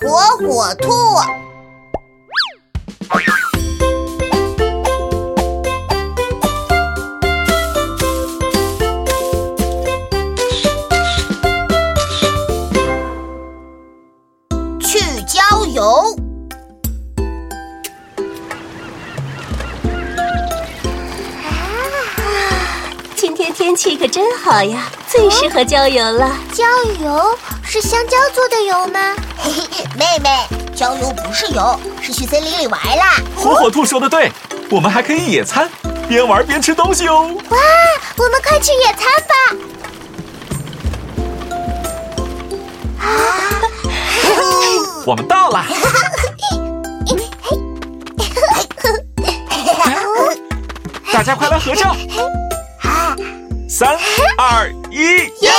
火火兔，去郊游。今天天气可真好呀，最适合郊游了。郊游是香蕉做的油吗？嘿嘿，妹妹，郊游不是游，是去森林里玩啦。火火兔说的对，我们还可以野餐，边玩边吃东西哦。哇，我们快去野餐吧！我们到了，大家快来合照！三二一，耶！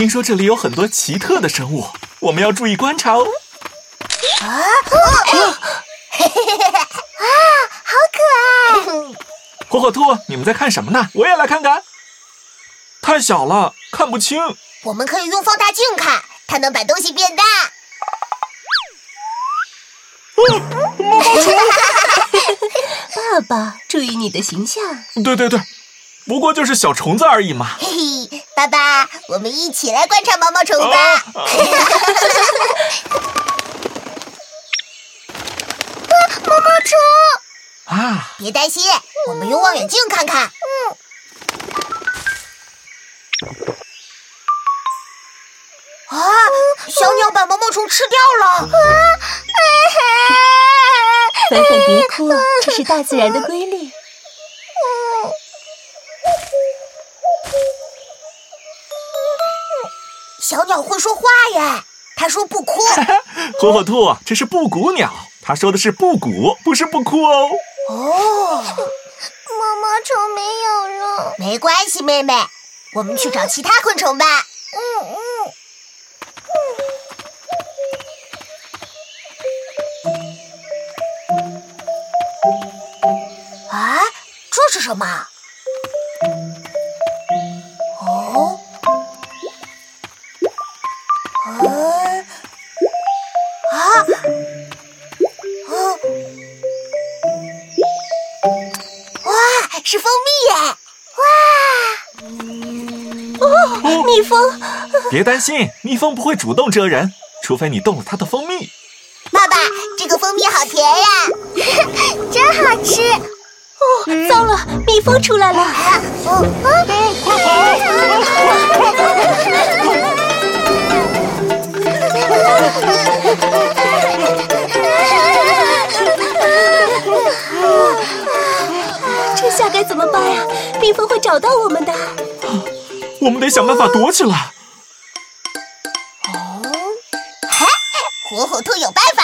听说这里有很多奇特的生物，我们要注意观察哦。啊！啊好可爱！火火兔，你们在看什么呢？我也来看看。太小了，看不清。我们可以用放大镜看，它能把东西变大。爸爸，注意你的形象。对对对，不过就是小虫子而已嘛。嘿嘿，爸爸，我们一起来观察毛毛虫吧。啊 毛毛虫，啊，别担心，我们用望远镜看看。啊！小鸟把毛毛虫吃掉了。啊粉粉别哭，这是大自然的规律。小鸟会说话耶，它说不哭。火火兔，这是布谷鸟，它说的是布谷，不是不哭哦。哦，毛毛虫没有了。没关系，妹妹，我们去找其他昆虫吧。嗯嗯。啊，这是什么？嗯，啊，啊，哇，是蜂蜜耶！哇！哦蜜蜂，别担心，蜜蜂不会主动蛰人，除非你动了它的蜂蜜。爸爸，这个蜂蜜好甜呀！真好吃！哦，糟了，蜜蜂出来了。这下该怎么办呀？蜜蜂会找到我们的。我们得想办法躲起来。哦，嘿火火兔有办法。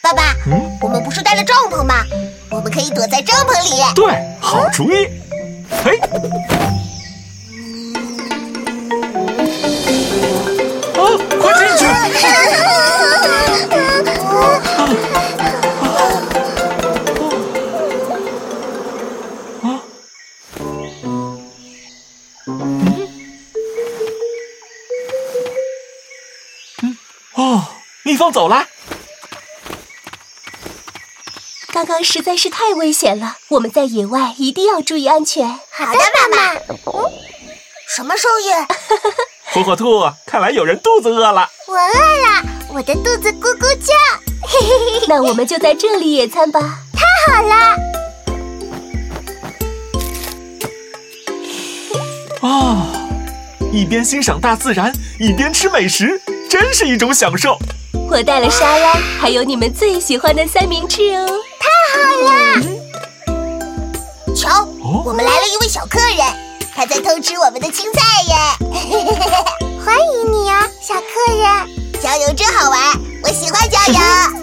爸爸，嗯我们不是带了帐篷吗？我们可以躲在帐篷里。对，好主意。嘿，哦，蜜蜂走了。刚刚实在是太危险了，我们在野外一定要注意安全。好的，妈妈。什么声音？火火兔，看来有人肚子饿了。我饿了，我的肚子咕咕叫。嘿嘿嘿，那我们就在这里野餐吧。太好了！啊，一边欣赏大自然，一边吃美食，真是一种享受。我带了沙拉，还有你们最喜欢的三明治哦。太好了瞧，哦我们来了一位小客人，他在偷吃我们的青菜耶！欢迎你呀，小客人。郊游真好玩，我喜欢郊游。